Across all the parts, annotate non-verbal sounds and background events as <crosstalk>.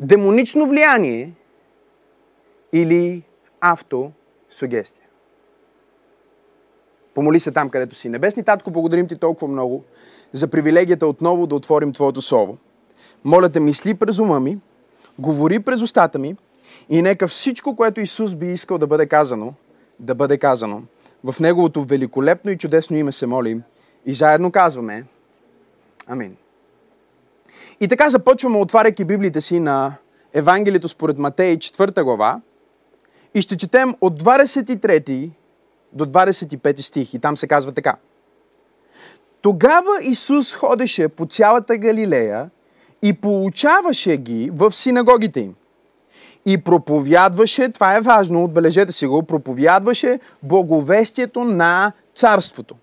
демонично влияние или автосугестия. Помоли се там, където си. Небесни Татко, благодарим ти толкова много за привилегията отново да отворим Твоето Слово. Моля те, мисли през ума ми, говори през устата ми и нека всичко, което Исус би искал да бъде казано, да бъде казано. В Неговото великолепно и чудесно име се молим и заедно казваме Амин. И така започваме, отваряйки Библите си на Евангелието според Матей, 4 глава, и ще четем от 23 до 25 стих. И там се казва така. Тогава Исус ходеше по цялата Галилея и получаваше ги в синагогите им. И проповядваше, това е важно, отбележете си го, проповядваше благовестието на царството.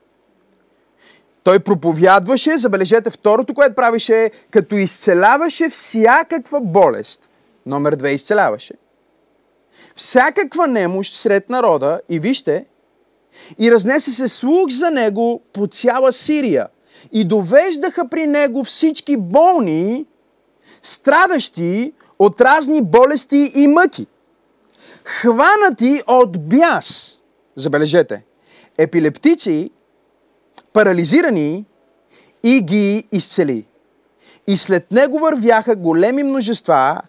Той проповядваше, забележете второто, което правеше, като изцеляваше всякаква болест. Номер две изцеляваше. Всякаква немощ сред народа и вижте, и разнесе се слух за него по цяла Сирия. И довеждаха при него всички болни, страдащи от разни болести и мъки. Хванати от бяс, забележете, епилептици, парализирани и ги изцели. И след него вървяха големи множества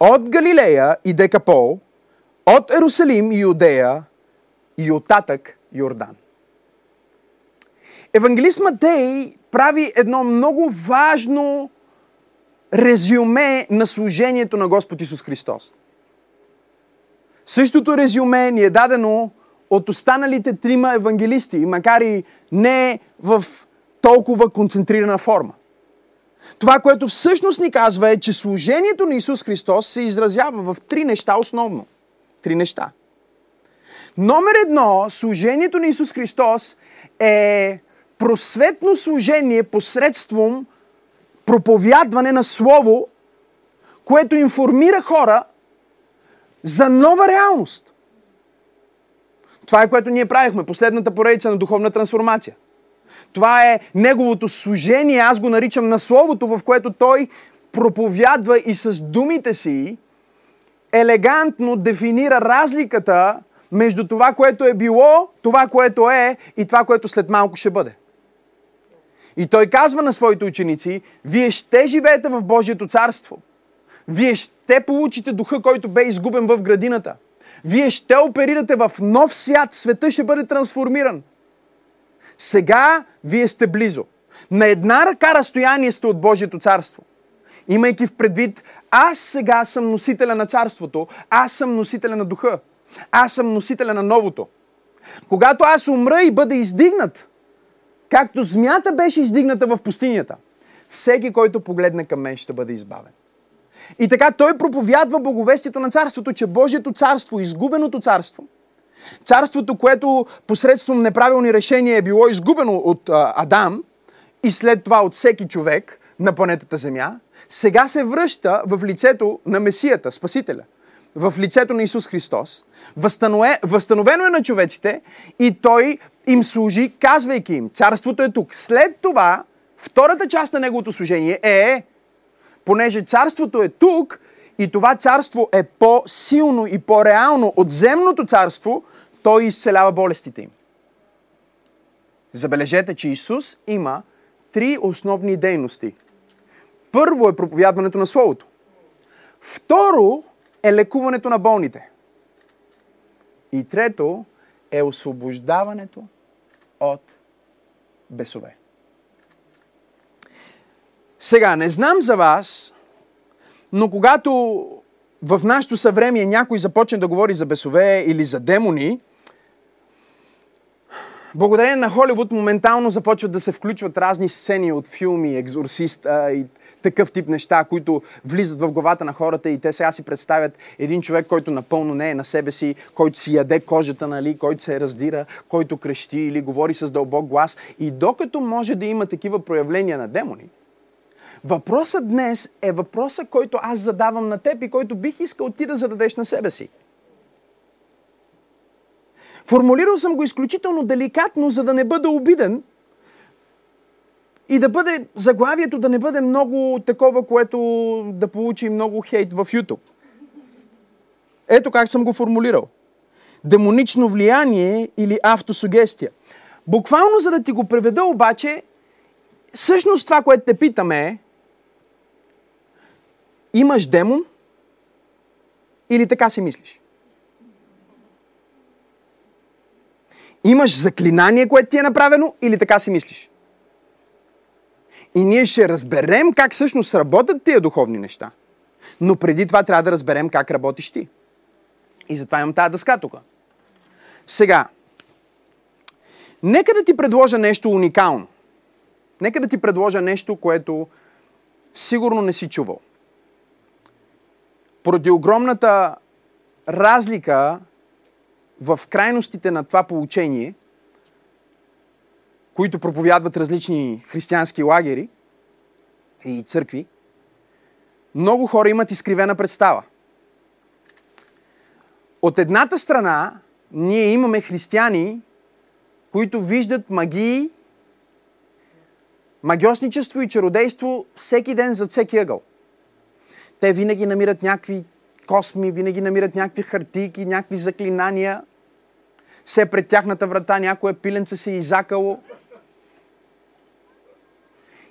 от Галилея и Декапол, от Ерусалим и Юдея и оттатък Йордан. Евангелист Матей прави едно много важно резюме на служението на Господ Исус Христос. Същото резюме ни е дадено от останалите трима евангелисти, макар и не в толкова концентрирана форма. Това, което всъщност ни казва е, че служението на Исус Христос се изразява в три неща основно. Три неща. Номер едно, служението на Исус Христос е просветно служение посредством проповядване на Слово, което информира хора за нова реалност. Това е което ние правихме, последната поредица на духовна трансформация. Това е неговото служение, аз го наричам на Словото, в което той проповядва и с думите си елегантно дефинира разликата между това, което е било, това, което е и това, което след малко ще бъде. И той казва на своите ученици, вие ще живеете в Божието царство. Вие ще получите духа, който бе изгубен в градината. Вие ще оперирате в нов свят. Света ще бъде трансформиран. Сега вие сте близо. На една ръка разстояние сте от Божието царство. Имайки в предвид, аз сега съм носителя на царството, аз съм носителя на духа, аз съм носителя на новото. Когато аз умра и бъда издигнат, както змията беше издигната в пустинята, всеки, който погледне към мен, ще бъде избавен. И така той проповядва боговестието на царството, че Божието царство, изгубеното царство, царството, което посредством неправилни решения е било изгубено от а, Адам и след това от всеки човек на планетата Земя, сега се връща в лицето на Месията, Спасителя, в лицето на Исус Христос, възстановено е на човеците и той им служи, казвайки им, царството е тук. След това, втората част на неговото служение е, понеже царството е тук и това царство е по-силно и по-реално от земното царство, той изцелява болестите им. Забележете, че Исус има три основни дейности. Първо е проповядването на Словото. Второ е лекуването на болните. И трето е освобождаването от бесове. Сега, не знам за вас, но когато в нашето съвремие някой започне да говори за бесове или за демони, благодарение на Холивуд моментално започват да се включват разни сцени от филми, екзорсиста и такъв тип неща, които влизат в главата на хората и те сега си представят един човек, който напълно не е на себе си, който си яде кожата, нали, който се раздира, който крещи или говори с дълбок глас. И докато може да има такива проявления на демони, въпросът днес е въпросът, който аз задавам на теб и който бих искал ти да зададеш на себе си. Формулирал съм го изключително деликатно, за да не бъда обиден, и да бъде заглавието да не бъде много такова, което да получи много хейт в YouTube. Ето как съм го формулирал. Демонично влияние или автосугестия. Буквално, за да ти го преведа обаче, всъщност това, което те питаме е, имаш демон или така си мислиш? Имаш заклинание, което ти е направено или така си мислиш? И ние ще разберем как всъщност работят тия духовни неща. Но преди това трябва да разберем как работиш ти. И затова имам тази дъска тук. Сега, нека да ти предложа нещо уникално. Нека да ти предложа нещо, което сигурно не си чувал. Поради огромната разлика в крайностите на това получение, които проповядват различни християнски лагери и църкви, много хора имат изкривена представа. От едната страна, ние имаме християни, които виждат магии, магиосничество и чародейство всеки ден за всеки ъгъл. Те винаги намират някакви косми, винаги намират някакви хартийки, някакви заклинания. Все пред тяхната врата някое пиленце се е изакало.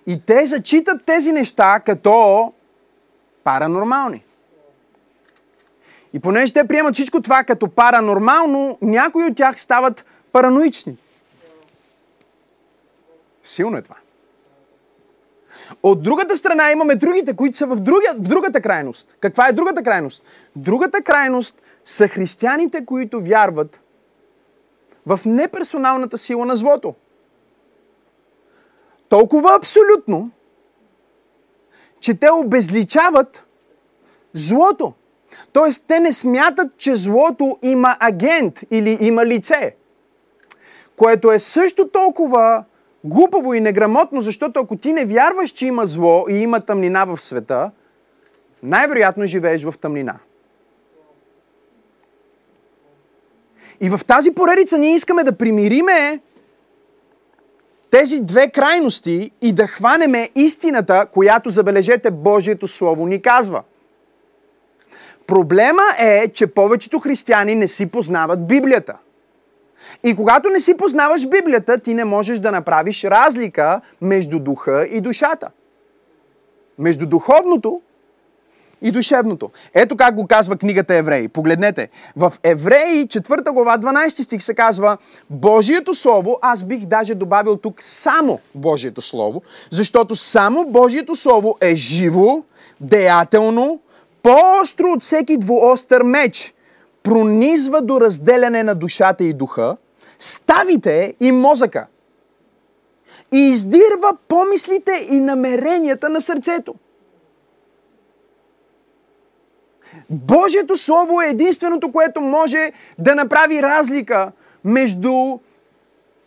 И те зачитат тези неща като паранормални. И понеже те приемат всичко това като паранормално, някои от тях стават параноични. Силно е това. От другата страна имаме другите, които са в, другия, в другата крайност. Каква е другата крайност? Другата крайност са християните, които вярват в неперсоналната сила на злото. Толкова абсолютно, че те обезличават злото. Тоест, те не смятат, че злото има агент или има лице. Което е също толкова глупаво и неграмотно, защото ако ти не вярваш, че има зло и има тъмнина в света, най-вероятно живееш в тъмнина. И в тази поредица ние искаме да примириме тези две крайности и да хванеме истината, която, забележете, Божието Слово ни казва. Проблема е, че повечето християни не си познават Библията. И когато не си познаваш Библията, ти не можеш да направиш разлика между духа и душата. Между духовното и душевното. Ето как го казва книгата Евреи. Погледнете. В Евреи 4 глава 12 стих се казва Божието Слово, аз бих даже добавил тук само Божието Слово, защото само Божието Слово е живо, деятелно, по-остро от всеки двуостър меч, пронизва до разделяне на душата и духа, ставите и мозъка и издирва помислите и намеренията на сърцето. Божието Слово е единственото, което може да направи разлика между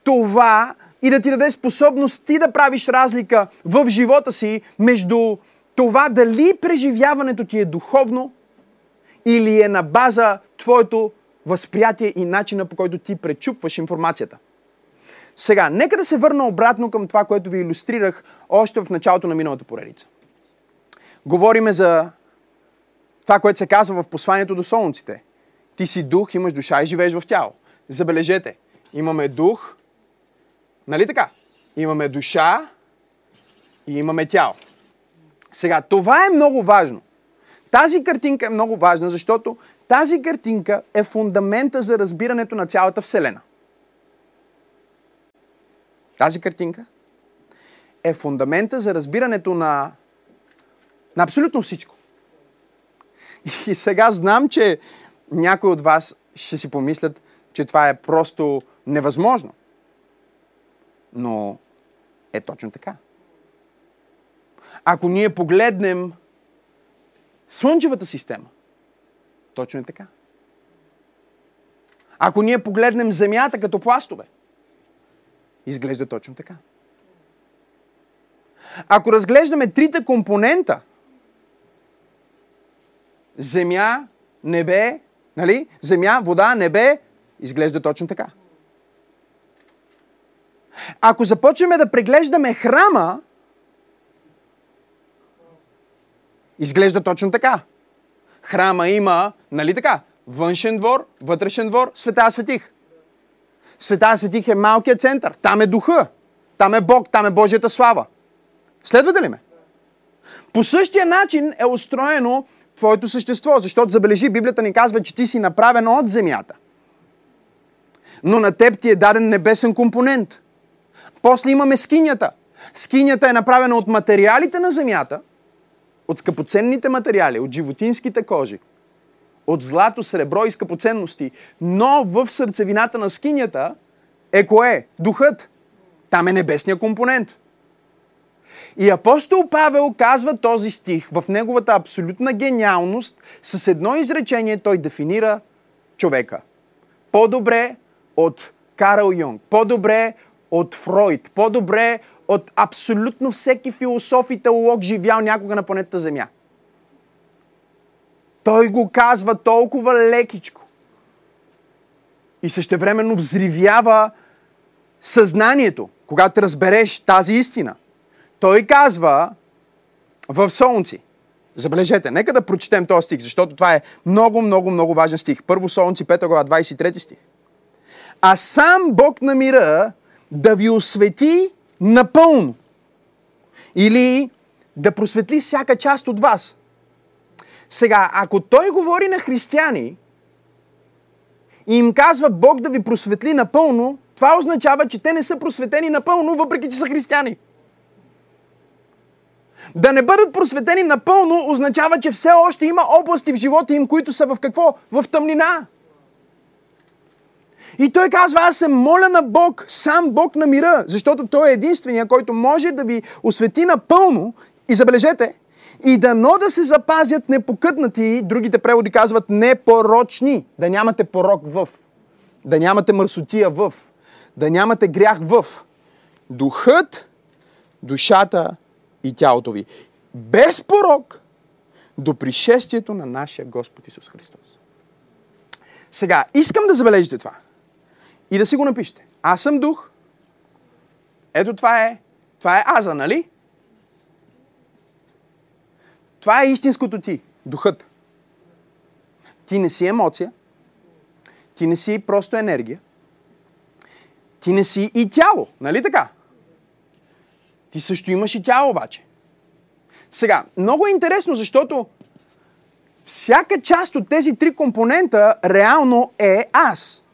това и да ти даде способност ти да правиш разлика в живота си между това дали преживяването ти е духовно или е на база твоето възприятие и начина по който ти пречупваш информацията. Сега, нека да се върна обратно към това, което ви иллюстрирах още в началото на миналата поредица. Говориме за това, което се казва в посланието до солнците. Ти си дух, имаш душа и живееш в тяло. Забележете, имаме дух, нали така? Имаме душа и имаме тяло. Сега, това е много важно. Тази картинка е много важна, защото тази картинка е фундамента за разбирането на цялата Вселена. Тази картинка е фундамента за разбирането на, на абсолютно всичко. И сега знам, че някои от вас ще си помислят, че това е просто невъзможно. Но е точно така. Ако ние погледнем Слънчевата система, точно е така. Ако ние погледнем Земята като пластове, изглежда точно така. Ако разглеждаме трите компонента земя, небе, нали? Земя, вода, небе, изглежда точно така. Ако започваме да преглеждаме храма, изглежда точно така. Храма има, нали така, външен двор, вътрешен двор, света светих. Света светих е малкият център. Там е духа. Там е Бог, там е Божията слава. Следвате ли ме? По същия начин е устроено твоето същество, защото забележи, Библията ни казва, че ти си направен от земята. Но на теб ти е даден небесен компонент. После имаме скинята. Скинята е направена от материалите на земята, от скъпоценните материали, от животинските кожи, от злато, сребро и скъпоценности. Но в сърцевината на скинята е кое? Духът. Там е небесния компонент. И апостол Павел казва този стих в неговата абсолютна гениалност. С едно изречение той дефинира човека. По-добре от Карл Юнг, по-добре от Фройд, по-добре от абсолютно всеки философ и теолог живял някога на планетата Земя. Той го казва толкова лекичко. И същевременно взривява съзнанието, когато разбереш тази истина. Той казва в Солнци. Забележете, нека да прочетем този стих, защото това е много, много, много важен стих. Първо Солнци, 5 глава, 23 стих. А сам Бог на мира да ви освети напълно. Или да просветли всяка част от вас. Сега, ако той говори на християни и им казва Бог да ви просветли напълно, това означава, че те не са просветени напълно, въпреки че са християни. Да не бъдат просветени напълно означава, че все още има области в живота им, които са в какво? В тъмнина. И той казва, аз се моля на Бог, сам Бог на мира, защото Той е единствения, който може да ви освети напълно. И забележете, и дано да се запазят непокътнати, другите преводи казват непорочни, да нямате порок в, да нямате мърсотия в, да нямате грях в. Духът, душата и тялото ви. Без порок до пришествието на нашия Господ Исус Христос. Сега, искам да забележите това. И да си го напишете. Аз съм дух. Ето това е. Това е аза, нали? Това е истинското ти. Духът. Ти не си емоция. Ти не си просто енергия. Ти не си и тяло. Нали така? Ти също имаш и тяло обаче. Сега, много е интересно, защото всяка част от тези три компонента реално е аз.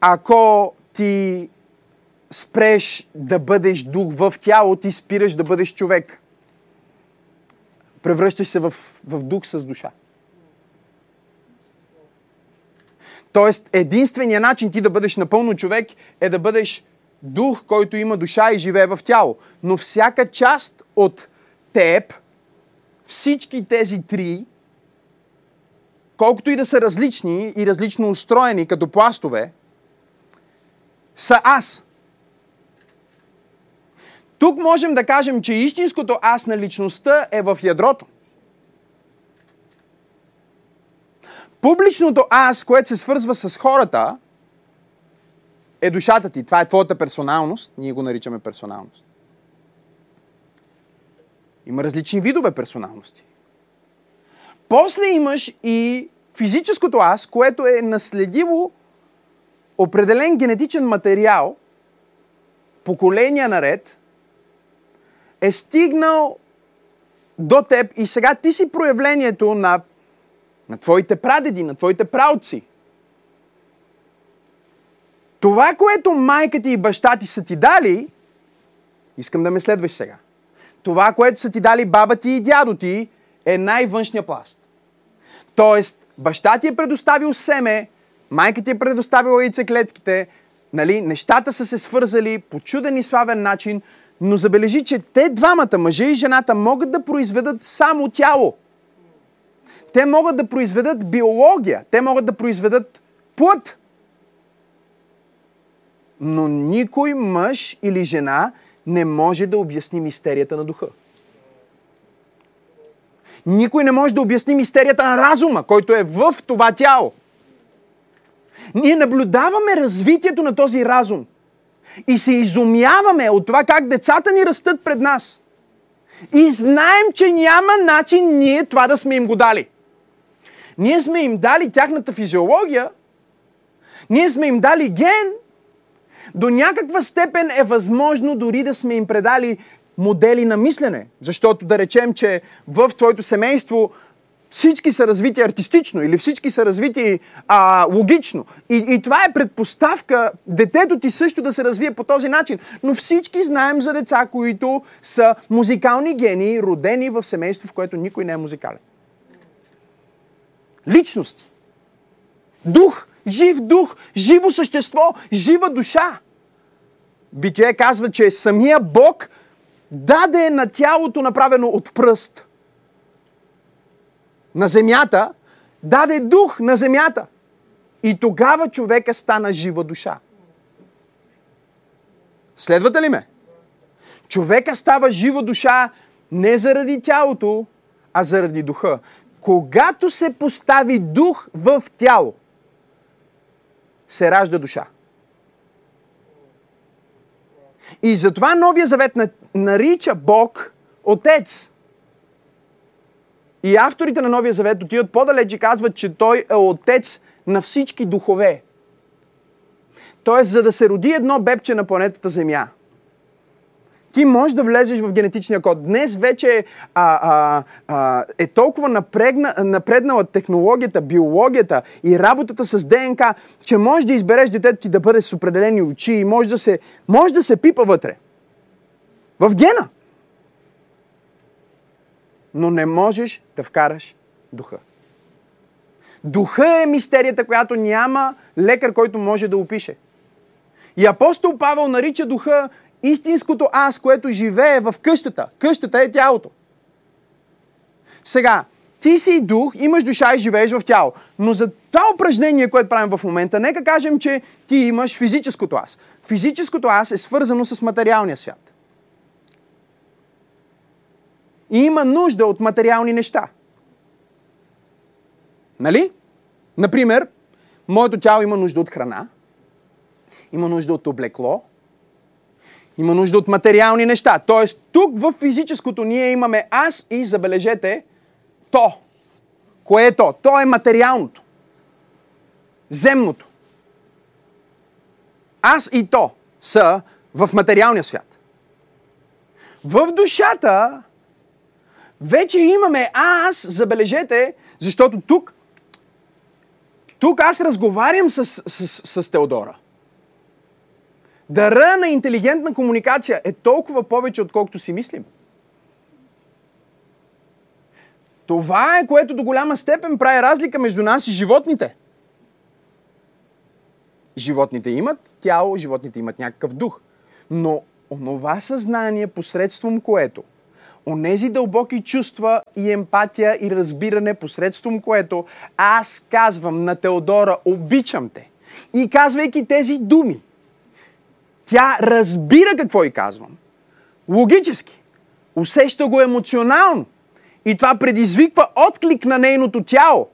Ако ти спреш да бъдеш дух в тяло, ти спираш да бъдеш човек. Превръщаш се в, в дух с душа. Тоест, единственият начин ти да бъдеш напълно човек е да бъдеш дух, който има душа и живее в тяло. Но всяка част от теб, всички тези три, колкото и да са различни и различно устроени като пластове, са аз. Тук можем да кажем, че истинското аз на личността е в ядрото. Публичното аз, което се свързва с хората, е душата ти. Това е твоята персоналност. Ние го наричаме персоналност. Има различни видове персоналности. После имаш и физическото аз, което е наследиво определен генетичен материал, поколения наред, е стигнал до теб и сега ти си проявлението на, на твоите прадеди, на твоите правци. Това, което майка ти и баща ти са ти дали, искам да ме следваш сега. Това, което са ти дали баба ти и дядо ти, е най-външния пласт. Тоест, баща ти е предоставил семе, майка ти е предоставила яйцеклетките, нали, нещата са се свързали по чуден и славен начин, но забележи, че те двамата, мъжа и жената, могат да произведат само тяло. Те могат да произведат биология, те могат да произведат плът. Но никой мъж или жена не може да обясни мистерията на духа. Никой не може да обясни мистерията на разума, който е в това тяло. Ние наблюдаваме развитието на този разум и се изумяваме от това как децата ни растат пред нас. И знаем, че няма начин ние това да сме им го дали. Ние сме им дали тяхната физиология, ние сме им дали ген, до някаква степен е възможно дори да сме им предали модели на мислене. Защото да речем, че в твоето семейство всички са развити артистично или всички са развити а, логично. И, и това е предпоставка детето ти също да се развие по този начин. Но всички знаем за деца, които са музикални гении, родени в семейство, в което никой не е музикален. Личности. Дух, жив дух, живо същество, жива душа. Битие казва, че самия Бог даде на тялото направено от пръст – на земята, даде дух на земята. И тогава човека стана жива душа. Следвате ли ме? Човека става жива душа не заради тялото, а заради духа. Когато се постави дух в тяло, се ражда душа. И затова Новия завет нарича Бог Отец. И авторите на Новия Завет отиват по-далеч и казват, че той е отец на всички духове. Тоест, за да се роди едно бебче на планетата Земя, ти можеш да влезеш в генетичния код. Днес вече а, а, а, е толкова напрегна, напреднала технологията, биологията и работата с ДНК, че можеш да избереш детето ти да бъде с определени очи и може да се, може да се пипа вътре. В гена но не можеш да вкараш духа. Духа е мистерията, която няма лекар, който може да опише. И апостол Павел нарича духа истинското аз, което живее в къщата. Къщата е тялото. Сега, ти си дух, имаш душа и живееш в тяло. Но за това упражнение, което правим в момента, нека кажем, че ти имаш физическото аз. Физическото аз е свързано с материалния свят и има нужда от материални неща. Нали? Например, моето тяло има нужда от храна, има нужда от облекло, има нужда от материални неща. Тоест, тук в физическото ние имаме аз и забележете то. Кое е то? То е материалното. Земното. Аз и то са в материалния свят. В душата вече имаме аз, забележете, защото тук, тук аз разговарям с, с, с, с Теодора. Дара на интелигентна комуникация е толкова повече, отколкото си мислим. Това е което до голяма степен прави разлика между нас и животните. Животните имат тяло, животните имат някакъв дух. Но онова съзнание, посредством което онези дълбоки чувства и емпатия и разбиране, посредством което аз казвам на Теодора, обичам те. И казвайки тези думи, тя разбира какво и казвам. Логически. Усеща го емоционално. И това предизвиква отклик на нейното тяло.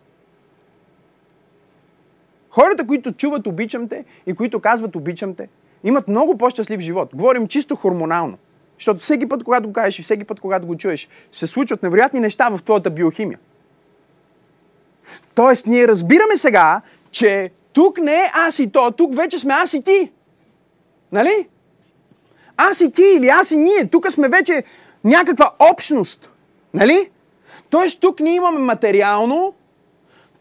Хората, които чуват обичам те и които казват обичам те, имат много по-щастлив живот. Говорим чисто хормонално. Защото всеки път, когато го кажеш и всеки път, когато го чуеш, се случват невероятни неща в твоята биохимия. Тоест, ние разбираме сега, че тук не е аз и то, тук вече сме аз и ти. Нали? Аз и ти или аз и ние. Тук сме вече някаква общност. Нали? Тоест, тук ние имаме материално,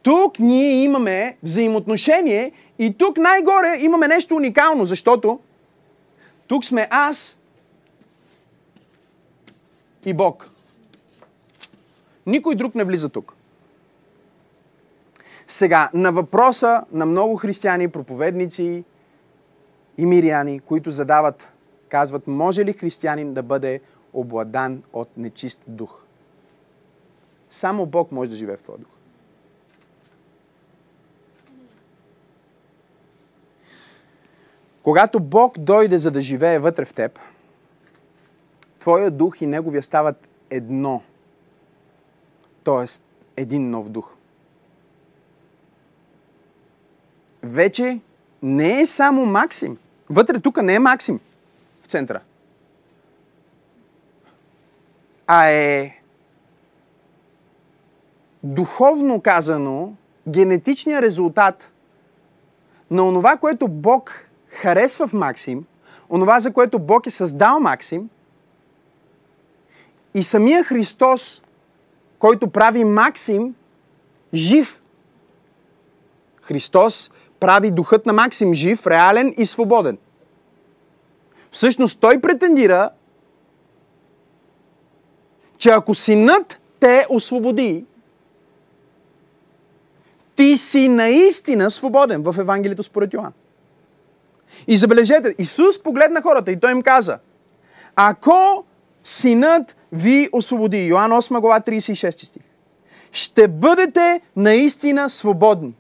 тук ние имаме взаимоотношение и тук най-горе имаме нещо уникално, защото тук сме аз и Бог. Никой друг не влиза тук. Сега, на въпроса на много християни, проповедници и миряни, които задават, казват, може ли християнин да бъде обладан от нечист дух? Само Бог може да живее в твоя дух. Когато Бог дойде за да живее вътре в теб, Твоя дух и неговия стават едно. Тоест, един нов дух. вече не е само Максим. Вътре тук не е Максим в центъра. А е духовно казано генетичният резултат на онова, което Бог харесва в Максим, онова, за което Бог е създал Максим, и самия Христос, който прави Максим жив. Христос прави духът на Максим жив, реален и свободен. Всъщност той претендира, че ако синът те освободи, ти си наистина свободен в Евангелието според Йоан. И забележете, Исус погледна хората и той им каза, ако синът ви освободи, Йоан 8 глава 36 стих, ще бъдете наистина свободни.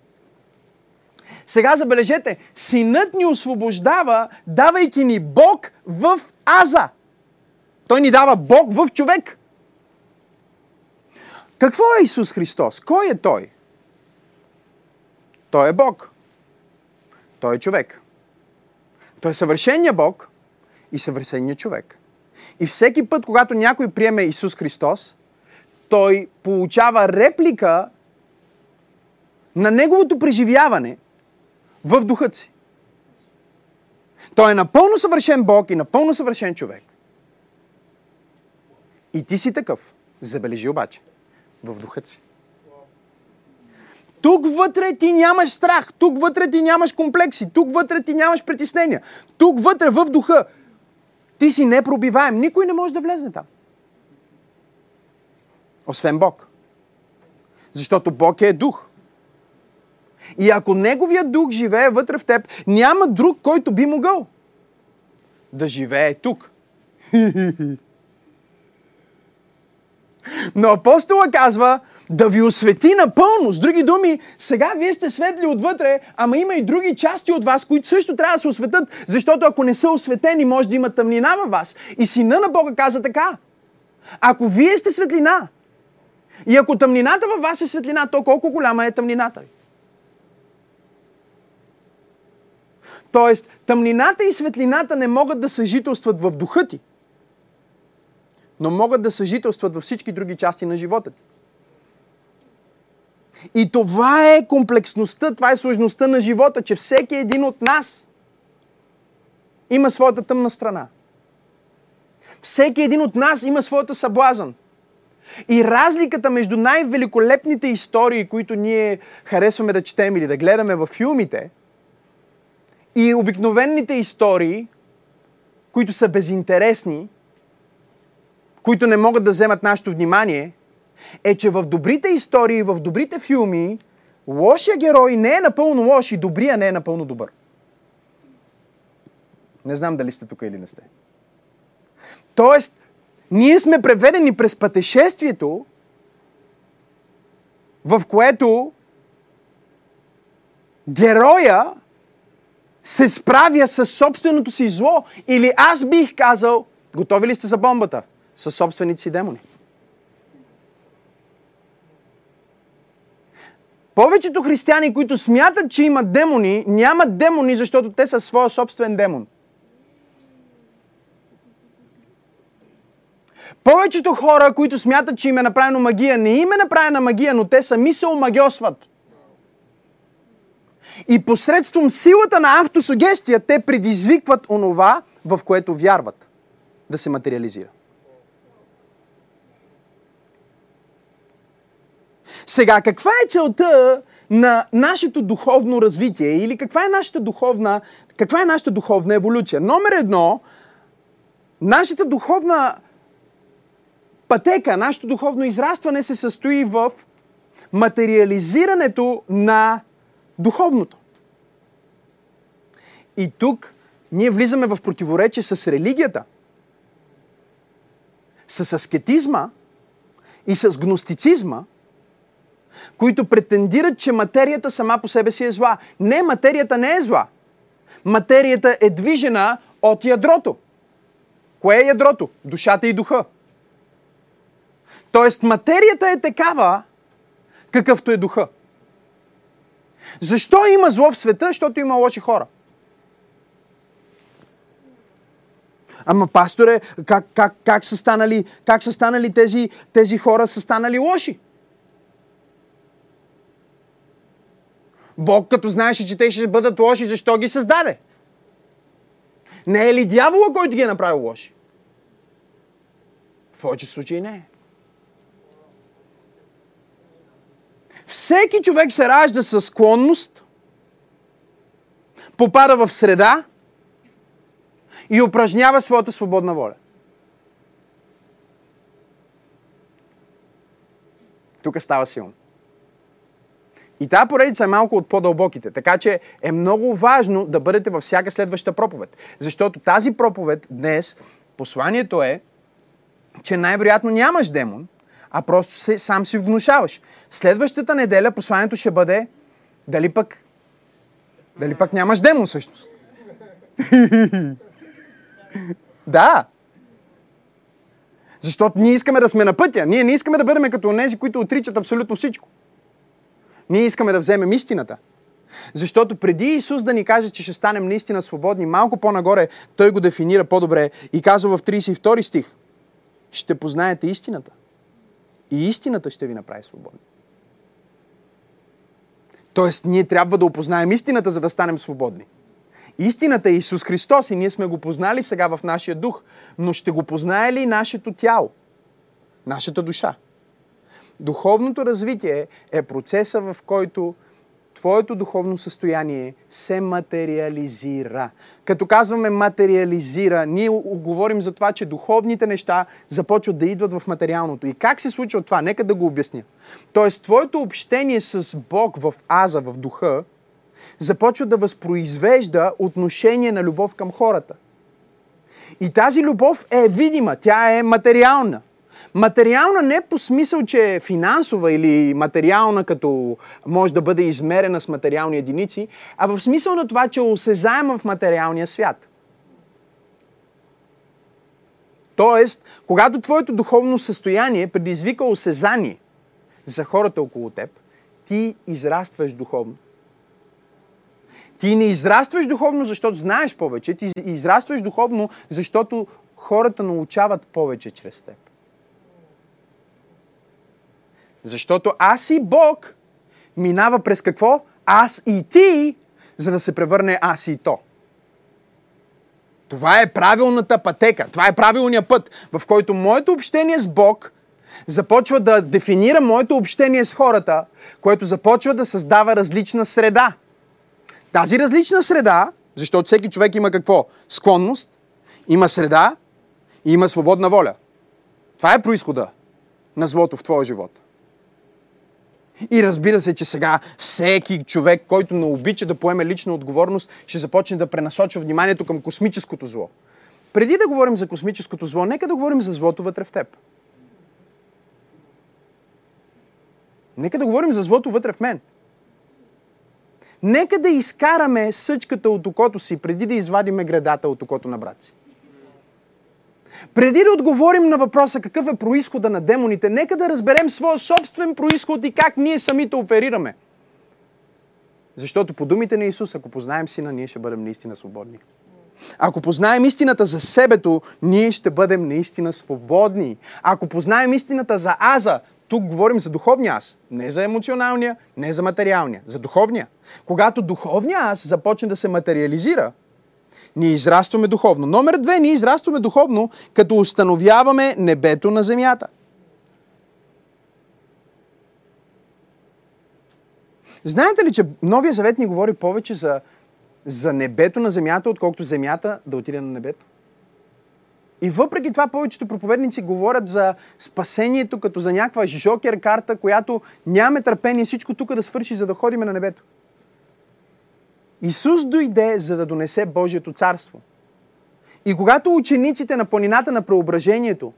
Сега забележете, синът ни освобождава, давайки ни Бог в Аза. Той ни дава Бог в човек. Какво е Исус Христос? Кой е Той? Той е Бог. Той е човек. Той е съвършения Бог и съвършения човек. И всеки път, когато някой приеме Исус Христос, той получава реплика на неговото преживяване в духът си. Той е напълно съвършен Бог и напълно съвършен човек. И ти си такъв. Забележи обаче. В духът си. Тук вътре ти нямаш страх, тук вътре ти нямаш комплекси, тук вътре ти нямаш притеснения. Тук вътре в духа ти си непробиваем. Никой не може да влезне там. Освен Бог. Защото Бог е дух. И ако Неговия дух живее вътре в теб, няма друг, който би могъл да живее тук. <laughs> Но апостола казва, да ви освети напълно. С други думи, сега вие сте светли отвътре, ама има и други части от вас, които също трябва да се осветят, защото ако не са осветени, може да има тъмнина във вас. И сина на Бога каза така. Ако вие сте светлина, и ако тъмнината във вас е светлина, то колко голяма е тъмнината ви? Тоест, тъмнината и светлината не могат да съжителстват в духа ти, но могат да съжителстват във всички други части на живота ти. И това е комплексността, това е сложността на живота, че всеки един от нас има своята тъмна страна. Всеки един от нас има своята съблазън. И разликата между най-великолепните истории, които ние харесваме да четем или да гледаме във филмите, и обикновените истории, които са безинтересни, които не могат да вземат нашето внимание – е, че в добрите истории, в добрите филми, лошия герой не е напълно лош и добрия не е напълно добър. Не знам дали сте тук или не сте. Тоест, ние сме преведени през пътешествието, в което героя се справя с собственото си зло. Или аз бих казал, готови ли сте за бомбата? С собствените си демони. Повечето християни, които смятат, че имат демони, нямат демони, защото те са своя собствен демон. Повечето хора, които смятат, че им е направено магия, не им е направена магия, но те сами се омагиосват. И посредством силата на автосугестия те предизвикват онова, в което вярват да се материализира. Сега, каква е целта на нашето духовно развитие или каква е нашата духовна, каква е нашата духовна еволюция? Номер едно, нашата духовна пътека, нашето духовно израстване се състои в материализирането на духовното. И тук ние влизаме в противоречие с религията, с аскетизма и с гностицизма – които претендират, че материята сама по себе си е зла. Не, материята не е зла. Материята е движена от ядрото. Кое е ядрото? Душата и духа. Тоест материята е такава, какъвто е духа. Защо има зло в света? Защото има лоши хора. Ама, пасторе, как, как, как, са, станали, как са станали тези, тези хора, са станали лоши? Бог, като знаеше, че те ще бъдат лоши, защо ги създаде? Не е ли дявола, който ги е направил лоши? В повече случаи не е. Всеки човек се ражда със склонност, попада в среда и упражнява своята свободна воля. Тук става силно. И тази поредица е малко от по-дълбоките. Така че е много важно да бъдете във всяка следваща проповед. Защото тази проповед днес, посланието е, че най-вероятно нямаш демон, а просто се, сам си внушаваш. Следващата неделя посланието ще бъде дали пък дали пък нямаш демон всъщност. <laughs> да. Защото ние искаме да сме на пътя. Ние не искаме да бъдем като тези, които отричат абсолютно всичко. Ние искаме да вземем истината. Защото преди Исус да ни каже, че ще станем наистина свободни, малко по-нагоре той го дефинира по-добре и казва в 32 стих. Ще познаете истината. И истината ще ви направи свободни. Тоест, ние трябва да опознаем истината, за да станем свободни. Истината е Исус Христос и ние сме го познали сега в нашия дух, но ще го познае ли нашето тяло, нашата душа? Духовното развитие е процеса, в който твоето духовно състояние се материализира. Като казваме материализира, ние говорим за това, че духовните неща започват да идват в материалното. И как се случва това? Нека да го обясня. Тоест, твоето общение с Бог в аза, в духа, започва да възпроизвежда отношение на любов към хората. И тази любов е видима, тя е материална. Материална не по смисъл, че е финансова или материална, като може да бъде измерена с материални единици, а в смисъл на това, че е осезаема в материалния свят. Тоест, когато твоето духовно състояние предизвика осезание за хората около теб, ти израстваш духовно. Ти не израстваш духовно, защото знаеш повече. Ти израстваш духовно, защото хората научават повече чрез теб. Защото аз и Бог минава през какво? Аз и ти, за да се превърне аз и то. Това е правилната пътека. Това е правилният път, в който моето общение с Бог започва да дефинира моето общение с хората, което започва да създава различна среда. Тази различна среда, защото всеки човек има какво? Склонност, има среда и има свободна воля. Това е происхода на злото в твоя живот. И разбира се, че сега всеки човек, който не обича да поеме лична отговорност, ще започне да пренасочва вниманието към космическото зло. Преди да говорим за космическото зло, нека да говорим за злото вътре в теб. Нека да говорим за злото вътре в мен. Нека да изкараме съчката от окото си, преди да извадиме градата от окото на брат си. Преди да отговорим на въпроса какъв е происхода на демоните, нека да разберем своя собствен происход и как ние самите оперираме. Защото по думите на Исус, ако познаем Сина, ние ще бъдем наистина свободни. Ако познаем истината за себето, ние ще бъдем наистина свободни. Ако познаем истината за аза, тук говорим за духовния аз, не за емоционалния, не за материалния, за духовния. Когато духовния аз започне да се материализира, ние израстваме духовно. Номер две, ние израстваме духовно, като установяваме небето на земята. Знаете ли, че Новия Завет ни говори повече за, за небето на земята, отколкото земята да отиде на небето? И въпреки това повечето проповедници говорят за спасението като за някаква жокер карта, която нямаме търпение всичко тук да свърши, за да ходим на небето. Исус дойде, за да донесе Божието царство. И когато учениците на планината на преображението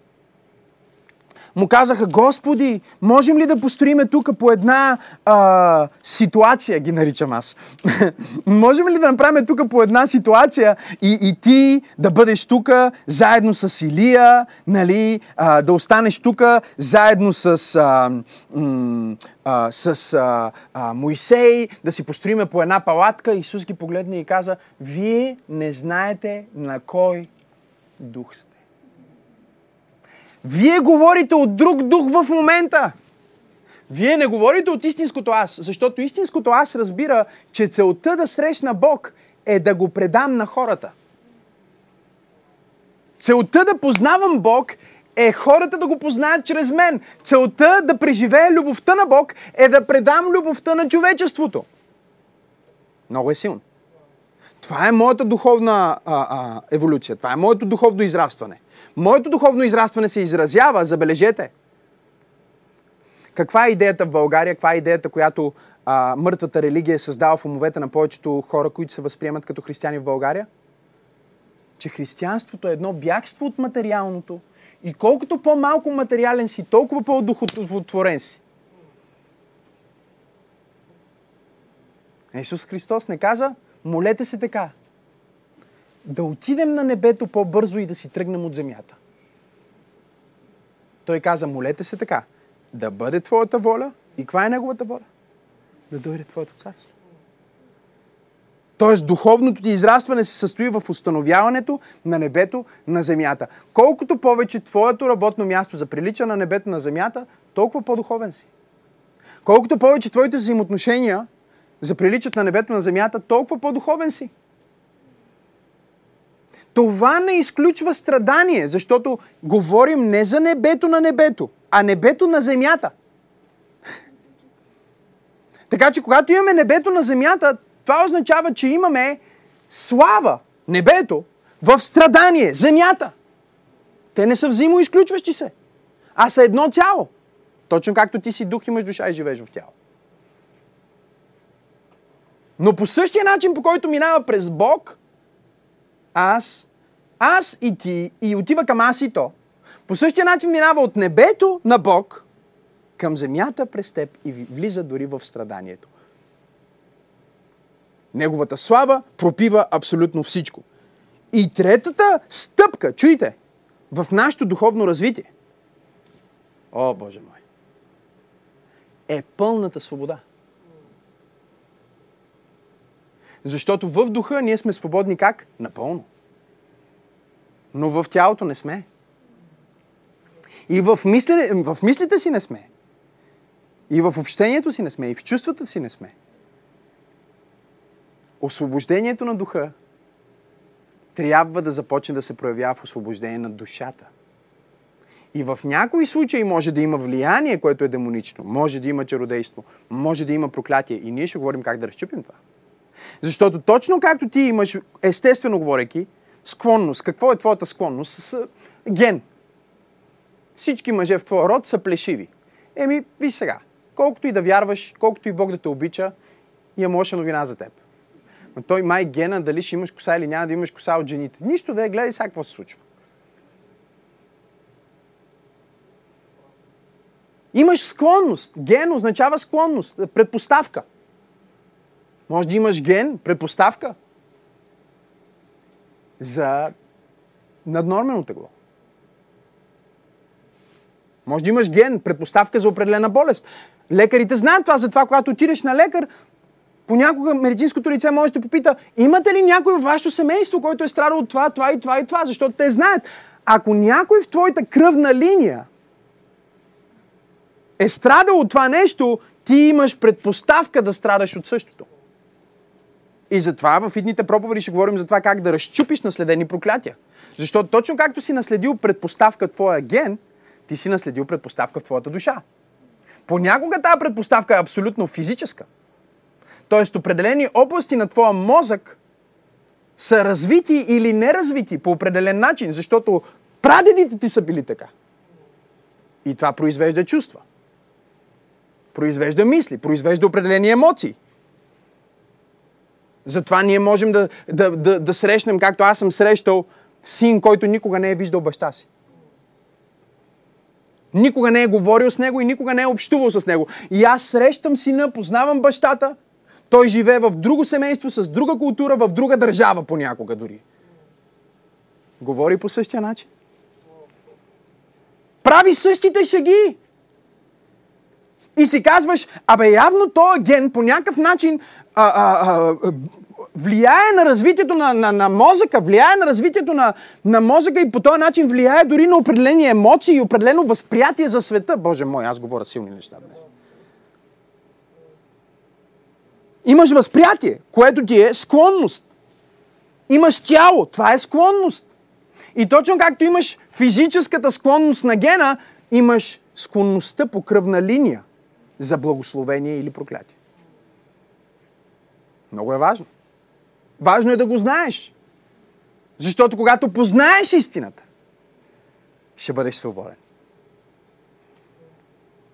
му казаха, Господи, можем ли да построиме тук по една а, ситуация, ги наричам аз. <laughs> можем ли да направим тук по една ситуация и, и ти да бъдеш тук заедно с Илия, нали, а, да останеш тук заедно с, а, м, а, с а, а, Моисей, да си построиме по една палатка. Исус ги погледна и каза, вие не знаете на кой дух сте. Вие говорите от друг дух в момента. Вие не говорите от истинското аз, защото истинското аз разбира, че целта да срещна Бог е да го предам на хората. Целта да познавам Бог е хората да го познаят чрез мен. Целта да преживея любовта на Бог е да предам любовта на човечеството. Много е силно. Това е моята духовна а, а, еволюция. Това е моето духовно израстване. Моето духовно израстване се изразява, забележете. Каква е идеята в България? Каква е идеята, която а, мъртвата религия е създала в умовете на повечето хора, които се възприемат като християни в България? Че християнството е едно бягство от материалното и колкото по-малко материален си, толкова по-духотворен си. Исус Христос не каза, молете се така, да отидем на небето по-бързо и да си тръгнем от земята. Той каза, молете се така, да бъде Твоята воля. И каква е Неговата воля? Да дойде Твоето царство. Тоест, духовното ти израстване се състои в установяването на небето на земята. Колкото повече твоето работно място заприлича на небето на земята, толкова по-духовен си. Колкото повече твоите взаимоотношения заприличат на небето на земята, толкова по-духовен си. Това не изключва страдание, защото говорим не за небето на небето, а небето на земята. <laughs> така че, когато имаме небето на земята, това означава, че имаме слава, небето, в страдание, земята. Те не са взаимоизключващи се, а са едно цяло. Точно както ти си дух, имаш душа и живееш в тяло. Но по същия начин, по който минава през Бог, аз, аз и ти, и отива към аз и то, по същия начин минава от небето на Бог към земята през теб и влиза дори в страданието. Неговата слава пропива абсолютно всичко. И третата стъпка, чуйте, в нашето духовно развитие, о Боже мой, е пълната свобода. Защото в духа ние сме свободни как? Напълно. Но в тялото не сме. И в, мисли, в мислите си не сме. И в общението си не сме. И в чувствата си не сме. Освобождението на духа трябва да започне да се проявява в освобождение на душата. И в някои случаи може да има влияние, което е демонично. Може да има чародейство. Може да има проклятие. И ние ще говорим как да разчупим това. Защото точно както ти имаш, естествено говорейки, склонност. Какво е твоята склонност? С ген. Всички мъже в твоя род са плешиви. Еми, виж сега. Колкото и да вярваш, колкото и Бог да те обича, имам лоша новина за теб. Но той май гена, дали ще имаш коса или няма да имаш коса от жените. Нищо да е, гледай сега какво се случва. Имаш склонност. Ген означава склонност, предпоставка. Може да имаш ген, предпоставка за наднормено тегло. Може да имаш ген, предпоставка за определена болест. Лекарите знаят това, затова когато отидеш на лекар, понякога медицинското лице може да попита, имате ли някой в вашето семейство, който е страдал от това, това и това и това, защото те знаят. Ако някой в твоята кръвна линия е страдал от това нещо, ти имаш предпоставка да страдаш от същото. И затова в идните проповеди ще говорим за това как да разчупиш наследени проклятия. Защото точно както си наследил предпоставка твоя ген, ти си наследил предпоставка в твоята душа. Понякога тази предпоставка е абсолютно физическа. Тоест, определени области на твоя мозък са развити или неразвити по определен начин, защото прадедите ти са били така. И това произвежда чувства. Произвежда мисли, произвежда определени емоции. Затова ние можем да, да, да, да срещнем, както аз съм срещал, син, който никога не е виждал баща си. Никога не е говорил с него и никога не е общувал с него. И аз срещам сина, познавам бащата, той живее в друго семейство, с друга култура, в друга държава понякога дори. Говори по същия начин. Прави същите шаги. И си казваш, абе явно този ген по някакъв начин а, а, а, влияе на развитието на, на, на мозъка, влияе на развитието на, на мозъка и по този начин влияе дори на определени емоции и определено възприятие за света. Боже мой, аз говоря силни неща днес. Имаш възприятие, което ти е склонност. Имаш тяло, това е склонност. И точно както имаш физическата склонност на гена, имаш склонността по кръвна линия за благословение или проклятие. Много е важно. Важно е да го знаеш. Защото когато познаеш истината, ще бъдеш свободен.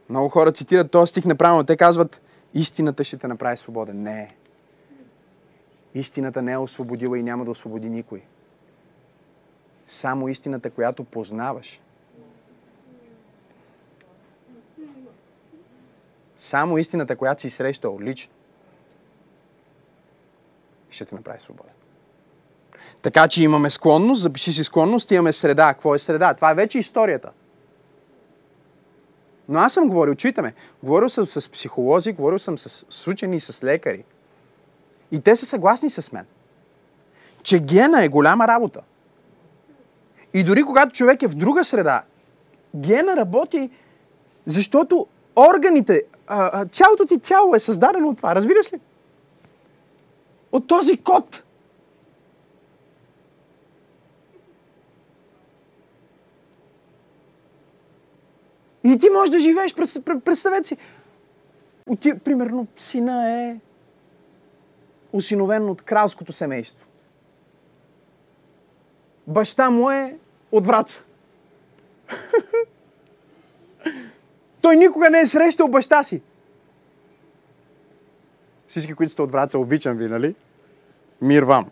Много хора цитират този стих неправилно. Те казват, истината ще те направи свободен. Не. Истината не е освободила и няма да освободи никой. Само истината, която познаваш. Само истината, която си срещал лично ще те направи свободен. Така че имаме склонност, запиши си склонност, имаме среда. Какво е среда? Това е вече историята. Но аз съм говорил, чуйте говорил съм с психолози, говорил съм с, с учени, с лекари. И те са съгласни с мен, че гена е голяма работа. И дори когато човек е в друга среда, гена работи, защото органите, цялото ти тяло е създадено от това. Разбираш ли? от този код. И ти можеш да живееш, представете си. Ти, примерно, сина е осиновен от кралското семейство. Баща му е от Враца. <laughs> Той никога не е срещал баща си. Всички, които сте от Враца, обичам ви, нали? Мир вам!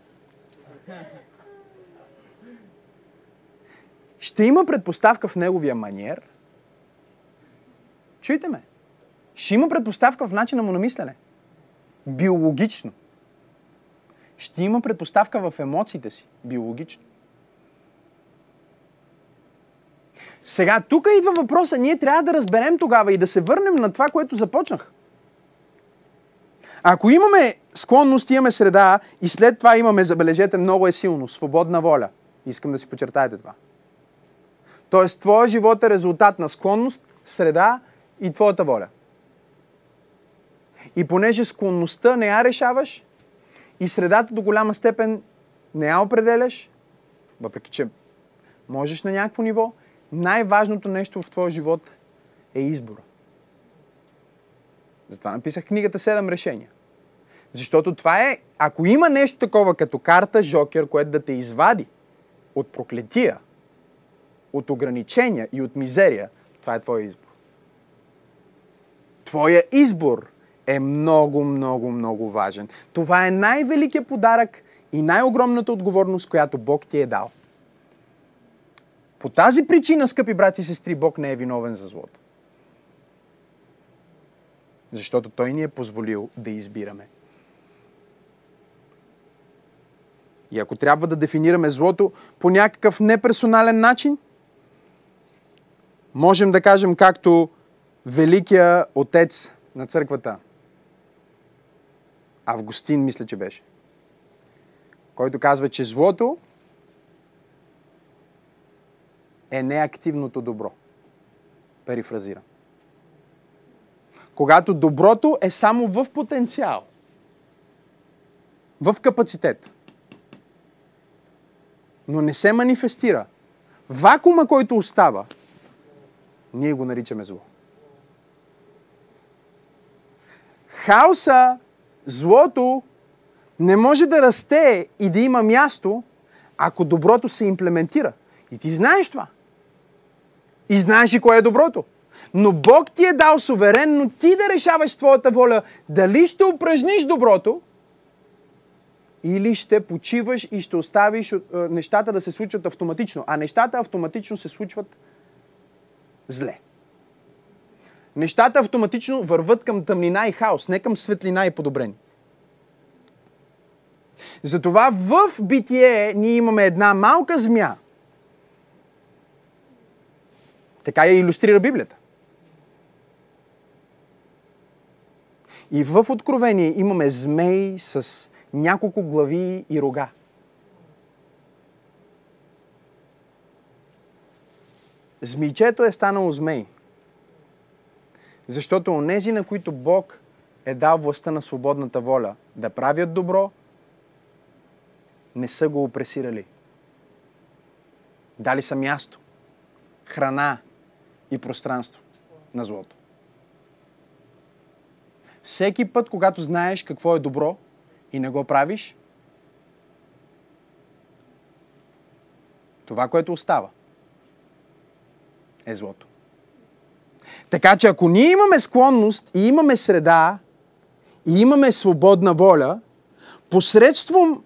Ще има предпоставка в неговия маниер. Чуйте ме. Ще има предпоставка в начина му на мислене. Биологично. Ще има предпоставка в емоциите си. Биологично. Сега, тук идва въпроса. Ние трябва да разберем тогава и да се върнем на това, което започнах. Ако имаме склонност, имаме среда и след това имаме, забележете, много е силно, свободна воля. Искам да си почертаете това. Тоест, твоя живот е резултат на склонност, среда и твоята воля. И понеже склонността не я решаваш и средата до голяма степен не я определяш, въпреки че можеш на някакво ниво, най-важното нещо в твоя живот е избора. Затова написах книгата 7 решения. Защото това е, ако има нещо такова като карта Жокер, което да те извади от проклетия, от ограничения и от мизерия, това е твой избор. Твоя избор е много, много, много важен. Това е най-великият подарък и най-огромната отговорност, която Бог ти е дал. По тази причина, скъпи брати и сестри, Бог не е виновен за злото. Защото Той ни е позволил да избираме. И ако трябва да дефинираме злото по някакъв неперсонален начин, можем да кажем както великия отец на църквата, Августин, мисля, че беше, който казва, че злото е неактивното добро. Перифразирам. Когато доброто е само в потенциал, в капацитет, но не се манифестира. Вакуума, който остава, ние го наричаме зло. Хаоса, злото не може да расте и да има място, ако доброто се имплементира. И ти знаеш това. И знаеш и кое е доброто. Но Бог ти е дал суверенно ти да решаваш твоята воля дали ще упражниш доброто или ще почиваш и ще оставиш нещата да се случват автоматично. А нещата автоматично се случват зле. нещата автоматично върват към тъмнина и хаос, не към светлина и подобрение. Затова в битие ние имаме една малка змия. Така я иллюстрира Библията. И в Откровение имаме змей с няколко глави и рога. Змийчето е станало змей. Защото онези, на които Бог е дал властта на свободната воля да правят добро, не са го опресирали. Дали са място, храна и пространство на злото. Всеки път, когато знаеш какво е добро и не го правиш, това, което остава, е злото. Така че ако ние имаме склонност и имаме среда и имаме свободна воля, посредством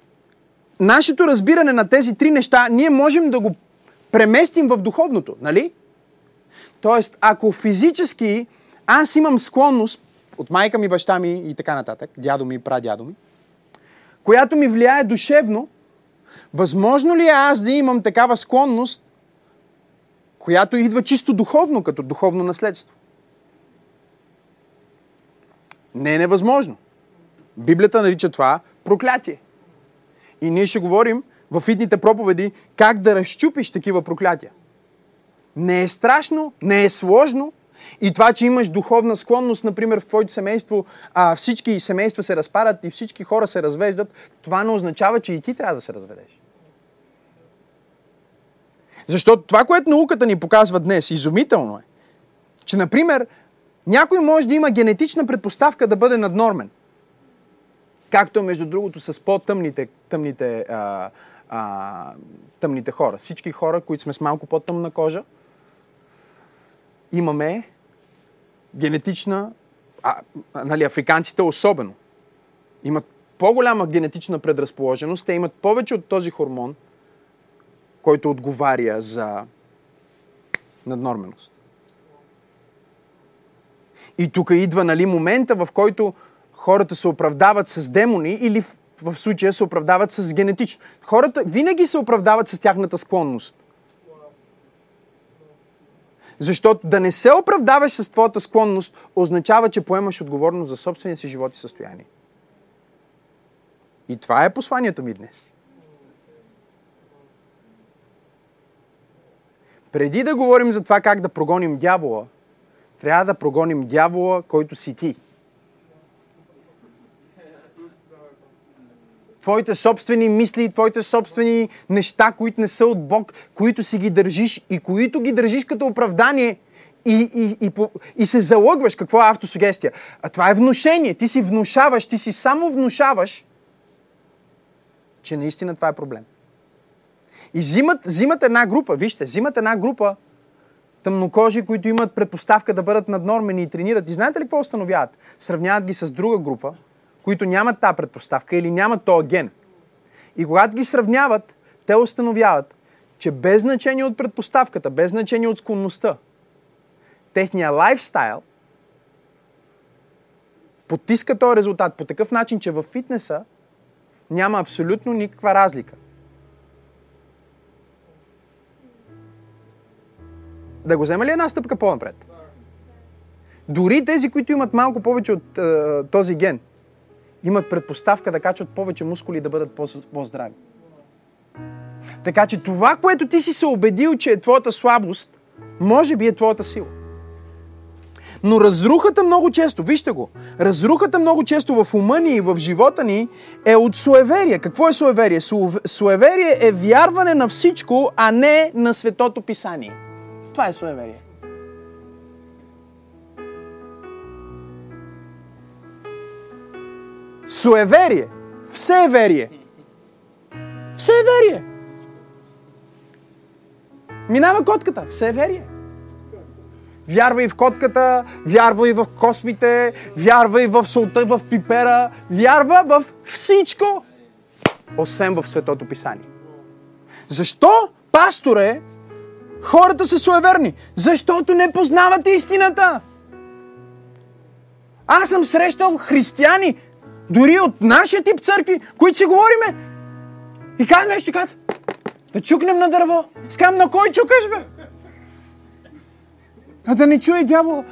нашето разбиране на тези три неща, ние можем да го преместим в духовното, нали? Тоест, ако физически аз имам склонност от майка ми, баща ми и така нататък, дядо ми, прадядо ми, която ми влияе душевно, възможно ли е аз да имам такава склонност, която идва чисто духовно, като духовно наследство? Не е невъзможно. Библията нарича това проклятие. И ние ще говорим в идните проповеди как да разчупиш такива проклятия. Не е страшно, не е сложно, и това, че имаш духовна склонност, например, в твоето семейство, а, всички семейства се разпадат и всички хора се развеждат, това не означава, че и ти трябва да се разведеш. Защото това, което науката ни показва днес, изумително е, че, например, някой може да има генетична предпоставка да бъде наднормен. Както между другото, с по-тъмните тъмните, а, а, тъмните хора. Всички хора, които сме с малко по-тъмна кожа, имаме генетична, а, нали, африканците особено, имат по-голяма генетична предразположеност, те имат повече от този хормон, който отговаря за наднорменост. И тук идва нали, момента, в който хората се оправдават с демони или в, в случая се оправдават с генетично. Хората винаги се оправдават с тяхната склонност. Защото да не се оправдаваш с твоята склонност означава, че поемаш отговорност за собствения си живот и състояние. И това е посланието ми днес. Преди да говорим за това как да прогоним дявола, трябва да прогоним дявола, който си ти. Твоите собствени мисли, твоите собствени неща, които не са от Бог, които си ги държиш и които ги държиш като оправдание и, и, и, и се залъгваш. Какво е автосугестия? А това е внушение. Ти си внушаваш, ти си само внушаваш, че наистина това е проблем. И взимат, взимат една група, вижте, взимат една група тъмнокожи, които имат предпоставка да бъдат наднормени и тренират. И знаете ли какво установяват? Сравняват ги с друга група, които нямат тази предпоставка или нямат този ген. И когато ги сравняват, те установяват, че без значение от предпоставката, без значение от склонността, техния лайфстайл потиска този резултат по такъв начин, че в фитнеса няма абсолютно никаква разлика. Да го взема ли една стъпка по-напред? Дори тези, които имат малко повече от е, този ген, имат предпоставка да качват повече мускули и да бъдат по-здрави. Така че това, което ти си се убедил, че е твоята слабост, може би е твоята сила. Но разрухата много често, вижте го, разрухата много често в ума ни и в живота ни е от суеверие. Какво е суеверие? Суеверие е вярване на всичко, а не на светото писание. Това е суеверие. Суеверие. Всеверие. Всеверие. Минава котката. Всеверие. Вярвай в котката, вярвай в космите, вярвай в солта, в пипера, вярва в всичко, освен в Светото Писание. Защо, пасторе, хората са суеверни? Защото не познават истината. Аз съм срещал християни, дори от нашия тип църкви, които си говориме. И казвам нещо, и казват, да чукнем на дърво. Скам, на кой чукаш, бе? А да не чуе дявол.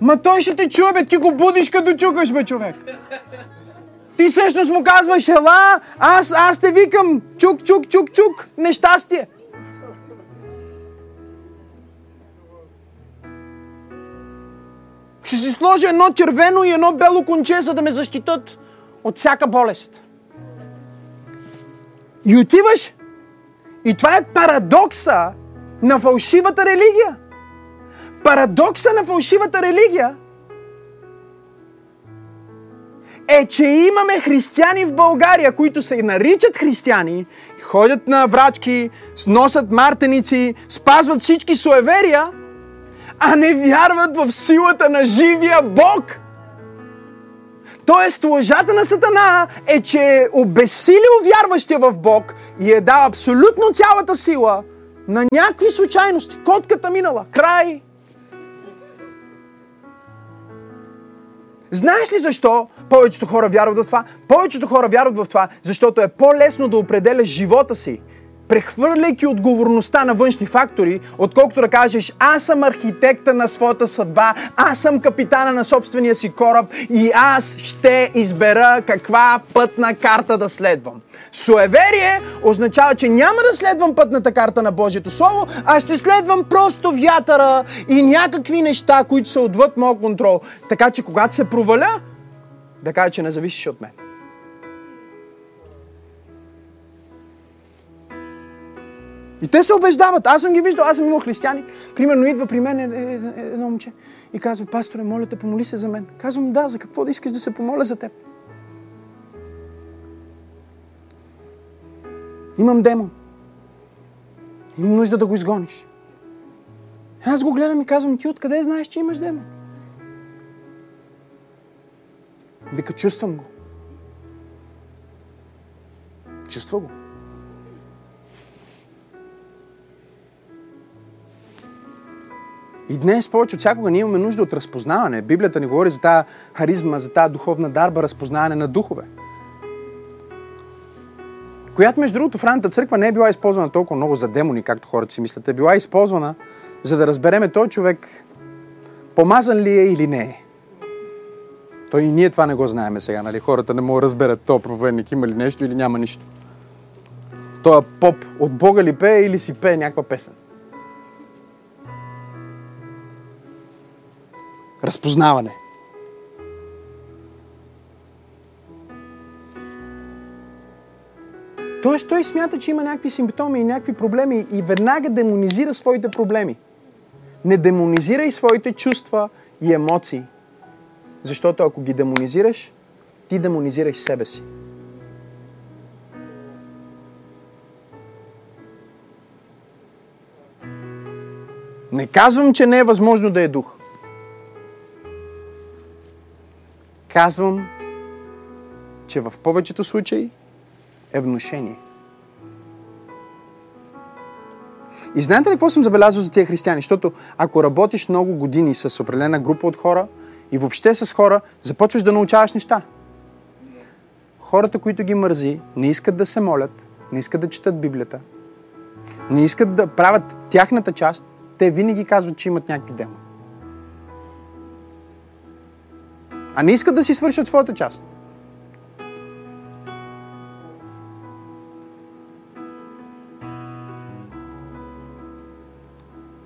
Ма той ще те чуе, бе, ти го будиш като чукаш, бе, човек. Ти всъщност му казваш, ела, аз, аз те викам, чук, чук, чук, чук, нещастие. Ще си сложа едно червено и едно бело конче, за да ме защитат от всяка болест. И отиваш. И това е парадокса на фалшивата религия. Парадокса на фалшивата религия е, че имаме християни в България, които се наричат християни, ходят на врачки, носят мартеници, спазват всички суеверия, а не вярват в силата на живия Бог. Тоест, лъжата на Сатана е, че е обесилил вярващия в Бог и е дал абсолютно цялата сила на някакви случайности. Котката минала. Край. Знаеш ли защо повечето хора вярват в това? Повечето хора вярват в това, защото е по-лесно да определяш живота си прехвърляйки отговорността на външни фактори, отколкото да кажеш аз съм архитекта на своята съдба, аз съм капитана на собствения си кораб и аз ще избера каква пътна карта да следвам. Суеверие означава, че няма да следвам пътната карта на Божието Слово, а ще следвам просто вятъра и някакви неща, които са отвъд моят контрол. Така че когато се проваля, да кажа, че не зависиш от мен. И те се убеждават. Аз съм ги виждал, аз съм имал християни. Примерно идва при мен едно момче и казва, пасторе, моля те, помоли се за мен. Казвам, да, за какво да искаш да се помоля за теб? Имам демон. Имам нужда да го изгониш. Аз го гледам и казвам, ти откъде знаеш, че имаш демон? Вика, чувствам го. Чувства го. И днес повече от всякога ние имаме нужда от разпознаване. Библията ни говори за тази харизма, за тази духовна дарба, разпознаване на духове. Която, между другото, в ранната църква не е била използвана толкова много за демони, както хората си мислят. Е била използвана, за да разбереме той човек помазан ли е или не е. Той и ние това не го знаеме сега, нали? Хората не могат да разберат то проповедник има ли нещо или няма нищо. Той поп от Бога ли пее или си пее някаква песен. Разпознаване. Тоест той смята, че има някакви симптоми и някакви проблеми и веднага демонизира своите проблеми. Не демонизирай своите чувства и емоции. Защото ако ги демонизираш, ти демонизираш себе си. Не казвам, че не е възможно да е дух. Казвам, че в повечето случаи е внушение. И знаете ли какво съм забелязал за тия християни? Защото ако работиш много години с определена група от хора и въобще с хора, започваш да научаваш неща. Хората, които ги мързи, не искат да се молят, не искат да четат Библията, не искат да правят тяхната част, те винаги казват, че имат някакви демони. А не искат да си свършат своята част.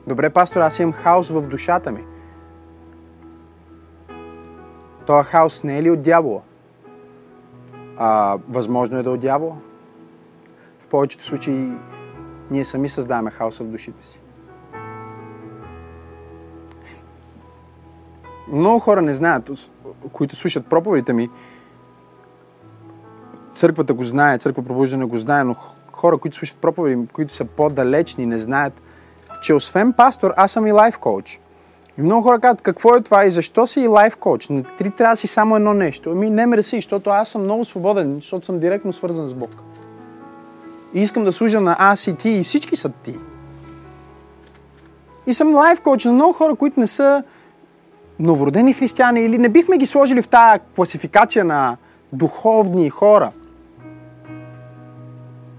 Добре, пастор, аз имам хаос в душата ми. Това хаос не е ли от дявола? А, възможно е да е от дявола. В повечето случаи ние сами създаваме хаоса в душите си. Много хора не знаят които слушат проповедите ми, църквата го знае, църква пробуждане го знае, но хора, които слушат проповеди, които са по-далечни, не знаят, че освен пастор, аз съм и лайф коуч. И много хора казват, какво е това и защо си и лайф коуч? Не ти трябва си само едно нещо. Ами не мерси, защото аз съм много свободен, защото съм директно свързан с Бог. И искам да служа на аз и ти, и всички са ти. И съм лайф коуч на много хора, които не са новородени християни или не бихме ги сложили в тая класификация на духовни хора.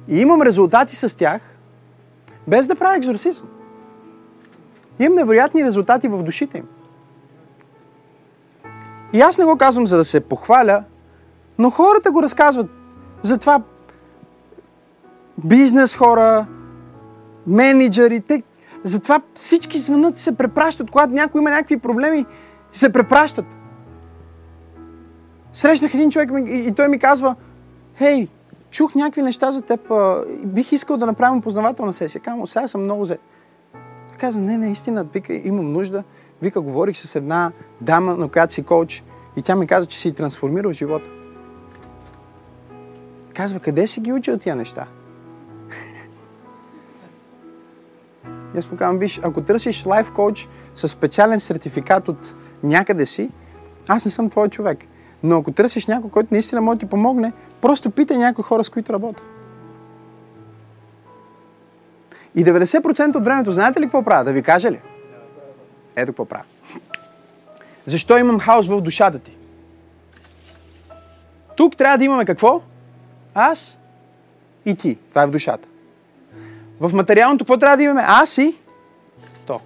И имам резултати с тях, без да правя екзорсизъм. Имам невероятни резултати в душите им. И аз не го казвам за да се похваля, но хората го разказват. Затова бизнес хора, менеджери, те, затова всички звънат и се препращат. Когато някой има някакви проблеми, се препращат. Срещнах един човек и той ми казва, хей, чух някакви неща за теб, бих искал да направим познавателна сесия. Казвам, сега съм много зет. Казва, не, не, истина, вика, имам нужда. Вика, говорих с една дама, на която си коуч, и тя ми каза, че си и трансформирал живота. Казва, къде си ги учил тия неща? И аз му казвам, виж, ако търсиш лайф коуч с специален сертификат от някъде си, аз не съм твой човек. Но ако търсиш някой, който наистина може да ти помогне, просто питай някои хора, с които работя. И 90% от времето, знаете ли какво правя? Да ви кажа ли? Ето какво правя. Защо имам хаос в душата ти? Тук трябва да имаме какво? Аз и ти. Това е в душата. В материалното какво трябва да имаме? Аз и то.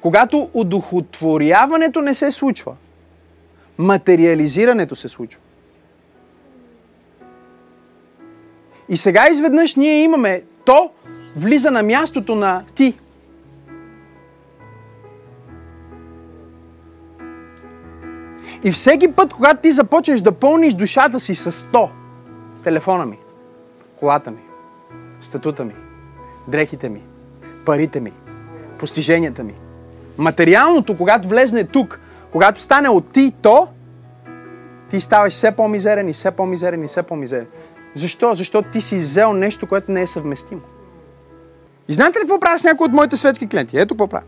Когато удохотворяването не се случва, материализирането се случва. И сега изведнъж ние имаме то влиза на мястото на ти. И всеки път, когато ти започнеш да пълниш душата си с то, телефона ми, колата ми, статута ми, дрехите ми, парите ми, постиженията ми, материалното, когато влезне тук, когато стане от ти то, ти ставаш все по-мизерен и все по-мизерен и все по-мизерен. Защо? Защото ти си взел нещо, което не е съвместимо. И знаете ли какво правя с някои от моите светски клиенти? Ето какво правя.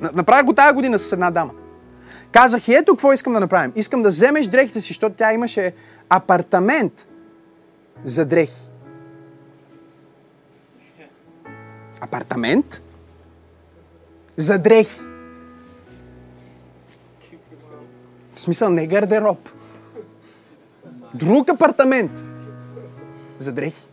Направя го тази година с една дама. Казах и ето какво искам да направим. Искам да вземеш дрехите си, защото тя имаше апартамент за дрехи. Апартамент за дрехи. В смисъл не гардероб. Друг апартамент за дрехи.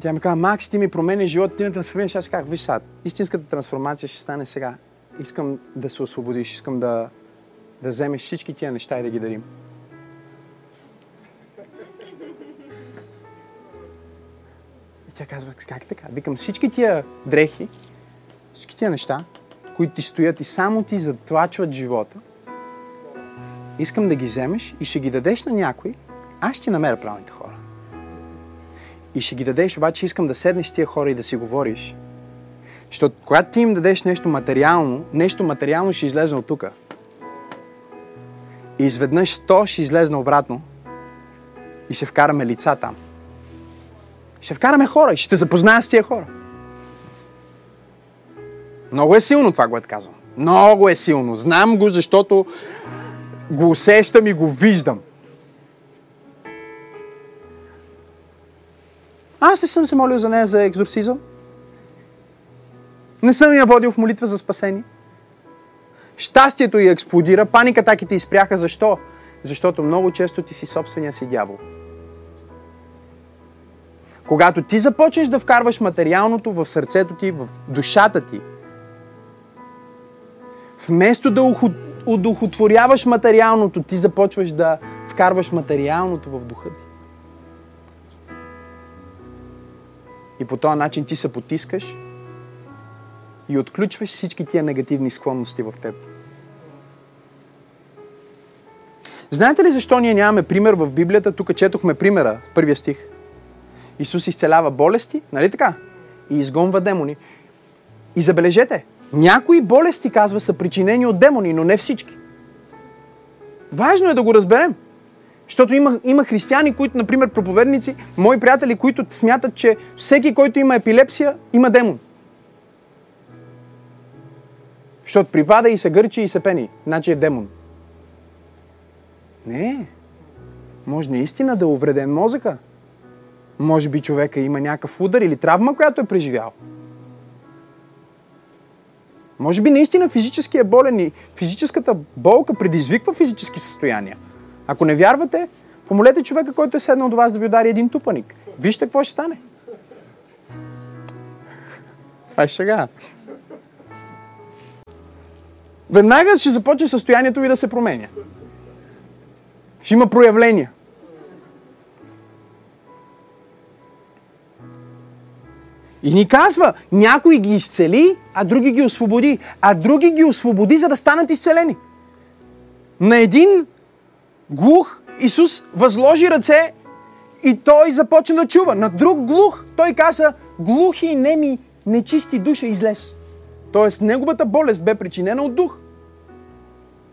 Тя ми казва, Макс, ти ми променя живота, ти ме трансформираш. Аз казах, виж сега, истинската трансформация ще стане сега. Искам да се освободиш, искам да, да вземеш всички тия неща и да ги дарим. И тя казва, как така? Викам, всички тия дрехи, всички тия неща, които ти стоят и само ти затлачват живота, искам да ги вземеш и ще ги дадеш на някой, аз ще намеря правилните хора. И ще ги дадеш, обаче искам да седнеш с тия хора и да си говориш. Защото когато ти им дадеш нещо материално, нещо материално ще излезе от тук. И изведнъж то ще излезне обратно и ще вкараме лица там. Ще вкараме хора и ще те запозная с тия хора. Много е силно това, което казвам. Много е силно. Знам го, защото го усещам и го виждам. Аз не съм се молил за нея за екзорсизъм. Не съм я водил в молитва за спасение. Щастието й експлодира, паникатаките изпряха. Защо? Защото много често ти си собствения си дявол. Когато ти започнеш да вкарваш материалното в сърцето ти, в душата ти, вместо да удохотворяваш материалното, ти започваш да вкарваш материалното в духа ти. И по този начин ти се потискаш и отключваш всички тия негативни склонности в теб. Знаете ли защо ние нямаме пример в Библията? Тук четохме примера, първия стих. Исус изцелява болести, нали така? И изгонва демони. И забележете, някои болести, казва, са причинени от демони, но не всички. Важно е да го разберем. Защото има, има християни, които, например, проповедници, мои приятели, които смятат, че всеки, който има епилепсия, има демон. Защото припада и се гърчи и се пени. Значи е демон. Не. Може наистина да е увреден мозъка. Може би човека има някакъв удар или травма, която е преживял. Може би наистина физически е болен и физическата болка предизвиква физически състояния. Ако не вярвате, помолете човека, който е седнал до вас да ви удари един тупаник. Вижте какво ще стане. Това е шега. Веднага ще започне състоянието ви да се променя. Ще има проявления. И ни казва, някой ги изцели, а други ги освободи. А други ги освободи, за да станат изцелени. На един глух Исус възложи ръце и той започна да чува. На друг глух той каза, глухи и неми, нечисти душа излез. Тоест, неговата болест бе причинена от дух.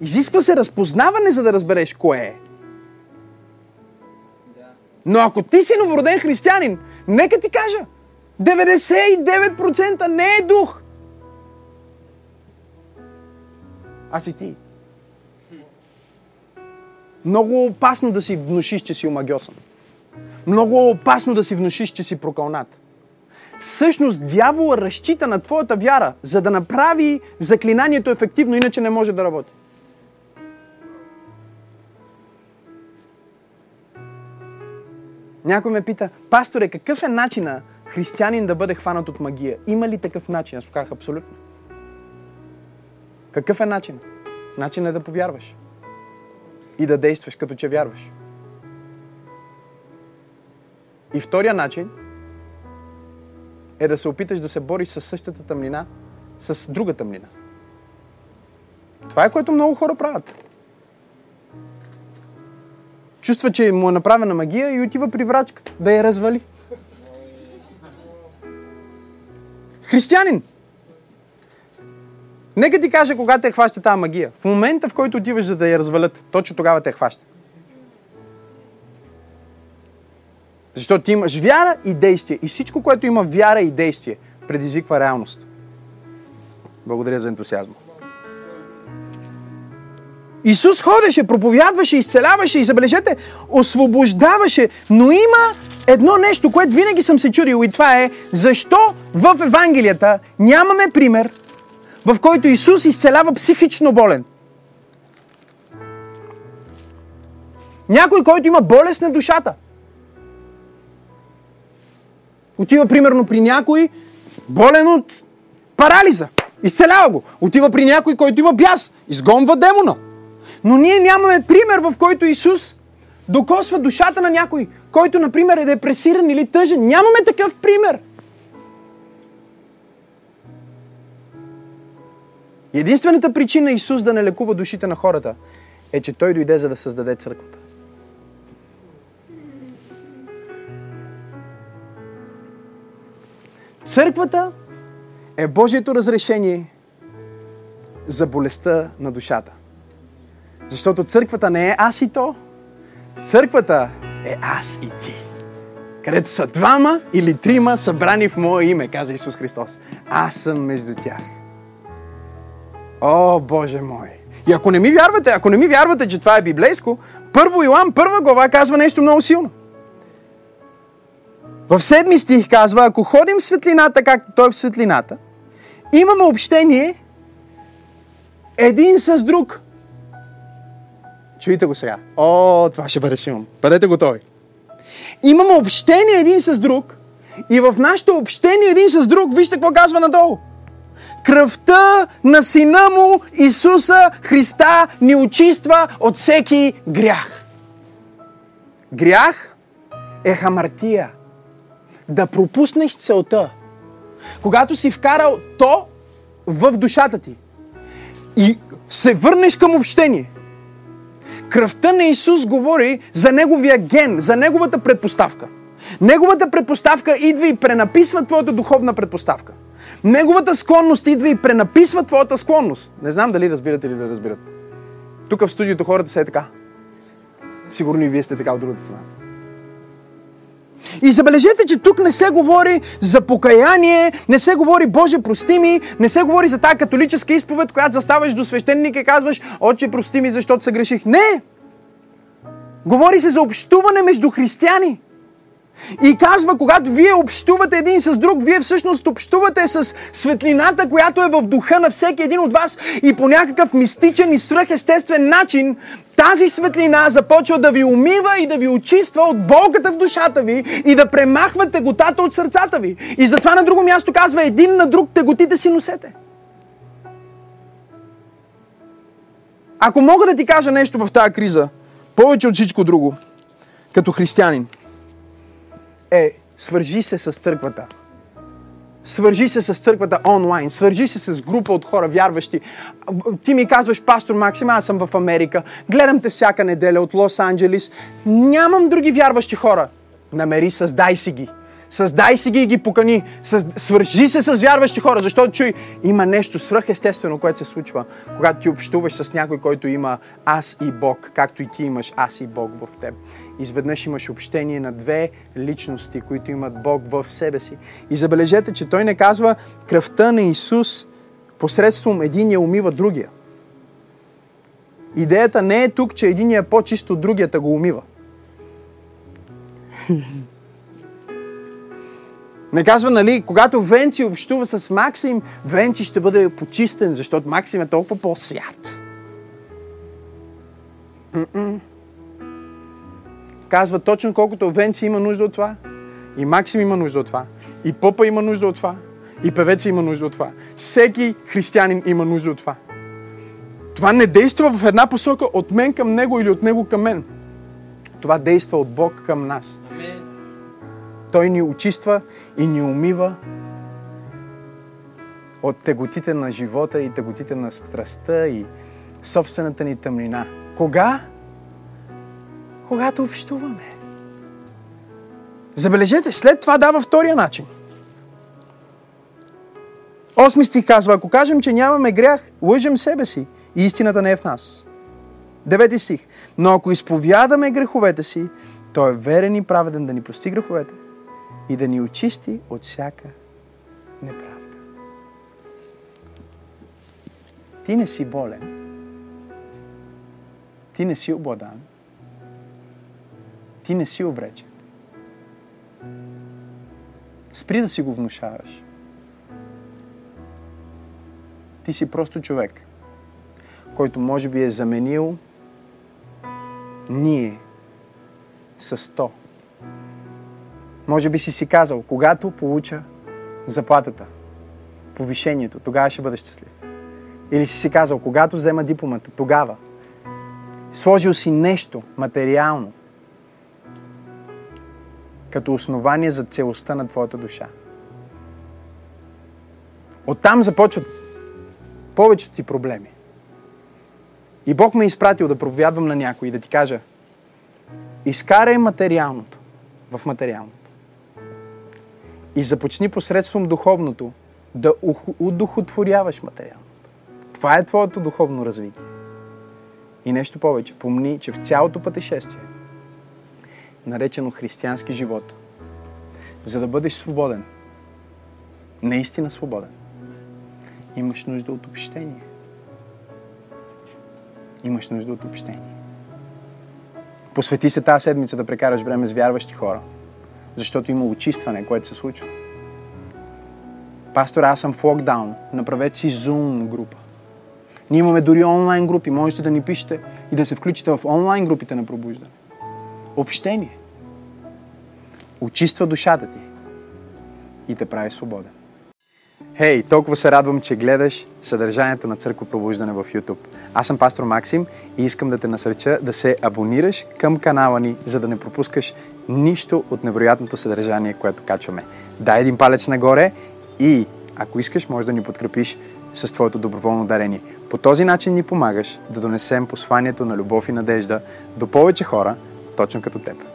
Изисква се разпознаване, за да разбереш кое е. Но ако ти си новороден християнин, нека ти кажа, 99% не е дух. А си ти. Много опасно да си внушиш, че си омагиосан. Много опасно да си внушиш, че си прокълнат. Всъщност дявола разчита на твоята вяра, за да направи заклинанието ефективно, иначе не може да работи. Някой ме пита, пасторе, какъв е начина християнин да бъде хванат от магия? Има ли такъв начин? Аз казах абсолютно. Какъв е начин? Начин е да повярваш. И да действаш като че вярваш. И втория начин е да се опиташ да се бориш с същата тъмнина, с друга тъмнина. Това е което много хора правят. Чувства, че му е направена магия и отива при врачката да я развали. Християнин! Нека ти кажа кога те хваща тази магия. В момента, в който отиваш за да я развалят, точно тогава те хваща. Защото имаш вяра и действие. И всичко, което има вяра и действие, предизвиква реалност. Благодаря за ентусиазма. Исус ходеше, проповядваше, изцеляваше и забележете, освобождаваше, но има едно нещо, което винаги съм се чудил и това е защо в Евангелията нямаме пример, в който Исус изцелява психично болен. Някой, който има болест на душата. Отива примерно при някой болен от парализа. Изцелява го. Отива при някой, който има бяс. Изгонва демона. Но ние нямаме пример, в който Исус докосва душата на някой, който, например, е депресиран или тъжен. Нямаме такъв пример. Единствената причина Исус да не лекува душите на хората е, че Той дойде за да създаде църквата. Църквата е Божието разрешение за болестта на душата. Защото църквата не е аз и то. Църквата е аз и ти. Където са двама или трима събрани в Мое име, каза Исус Христос. Аз съм между тях. О, Боже мой! И ако не ми вярвате, ако не ми вярвате, че това е библейско, първо Иоанн, първа глава казва нещо много силно. В седми стих казва, ако ходим в светлината, както той в светлината, имаме общение един с друг. Чуйте го сега. О, това ще бъде силно. Бъдете готови. Имаме общение един с друг и в нашето общение един с друг, вижте какво казва надолу. Кръвта на Сина му Исуса Христа ни очиства от всеки грях. Грях е хамартия. Да пропуснеш целта. Когато си вкарал то в душата ти и се върнеш към общение, Кръвта на Исус говори за неговия ген, за неговата предпоставка. Неговата предпоставка идва и пренаписва твоята духовна предпоставка. Неговата склонност идва и пренаписва твоята склонност. Не знам дали разбирате или да разбирате. Тук в студиото хората са е така. Сигурно и вие сте така от другата страна. И забележете, че тук не се говори за покаяние, не се говори Боже, прости ми, не се говори за тази католическа изповед, която заставаш до свещеника и казваш, Отче, прости ми, защото се греших. Не! Говори се за общуване между християни. И казва, когато вие общувате един с друг, вие всъщност общувате с светлината, която е в духа на всеки един от вас и по някакъв мистичен и свръхестествен начин тази светлина започва да ви умива и да ви очиства от болката в душата ви и да премахва теготата от сърцата ви. И затова на друго място казва, един на друг теготите си носете. Ако мога да ти кажа нещо в тази криза, повече от всичко друго, като християнин, е свържи се с църквата. Свържи се с църквата онлайн, свържи се с група от хора вярващи. Ти ми казваш, пастор Максим, аз съм в Америка, гледам те всяка неделя от Лос Анджелис, нямам други вярващи хора. Намери, създай си ги. Създай си ги и ги покани. Свържи се с вярващи хора, защото чуй, има нещо свръхестествено, което се случва, когато ти общуваш с някой, който има аз и Бог, както и ти имаш аз и Бог в теб. Изведнъж имаш общение на две личности, които имат Бог в себе си. И забележете, че той не казва кръвта на Исус посредством единия умива другия. Идеята не е тук, че единия е по-чист от другията го умива. Не казва, нали, когато Венци общува с Максим, Венци ще бъде почистен, защото Максим е толкова по-свят. Казва точно колкото Венци има нужда от това, и Максим има нужда от това, и Попа има нужда от това, и певеца има нужда от това. Всеки християнин има нужда от това. Това не действа в една посока от мен към него или от него към мен. Това действа от Бог към нас. Той ни очиства и ни умива от теготите на живота и теготите на страстта и собствената ни тъмнина. Кога? Когато общуваме. Забележете, след това дава втория начин. Осми стих казва, ако кажем, че нямаме грях, лъжем себе си и истината не е в нас. Девети стих. Но ако изповядаме греховете си, той е верен и праведен да ни прости греховете и да ни очисти от всяка неправда. Ти не си болен. Ти не си обладан. Ти не си обречен. Спри да си го внушаваш. Ти си просто човек, който може би е заменил ние с 100 може би си си казал, когато получа заплатата, повишението, тогава ще бъда щастлив. Или си си казал, когато взема дипломата, тогава. Сложил си нещо материално като основание за целостта на твоята душа. Оттам започват повечето ти проблеми. И Бог ме е изпратил да проповядвам на някой и да ти кажа, изкарай материалното в материалното. И започни посредством духовното да удохотворяваш материалното. Това е твоето духовно развитие. И нещо повече. Помни, че в цялото пътешествие, наречено християнски живот, за да бъдеш свободен, наистина свободен, имаш нужда от общение. Имаш нужда от общение. Посвети се тази седмица да прекараш време с вярващи хора – защото има очистване, което се случва. Пастор, аз съм в локдаун. Направете си Zoom група. Ние имаме дори онлайн групи. Можете да ни пишете и да се включите в онлайн групите на пробуждане. Общение. Очиства душата ти и те прави свободен. Хей, hey, толкова се радвам, че гледаш съдържанието на Църква Пробуждане в YouTube. Аз съм пастор Максим и искам да те насърча да се абонираш към канала ни, за да не пропускаш нищо от невероятното съдържание, което качваме. Дай един палец нагоре и ако искаш, можеш да ни подкрепиш с твоето доброволно дарение. По този начин ни помагаш да донесем посланието на любов и надежда до повече хора, точно като теб.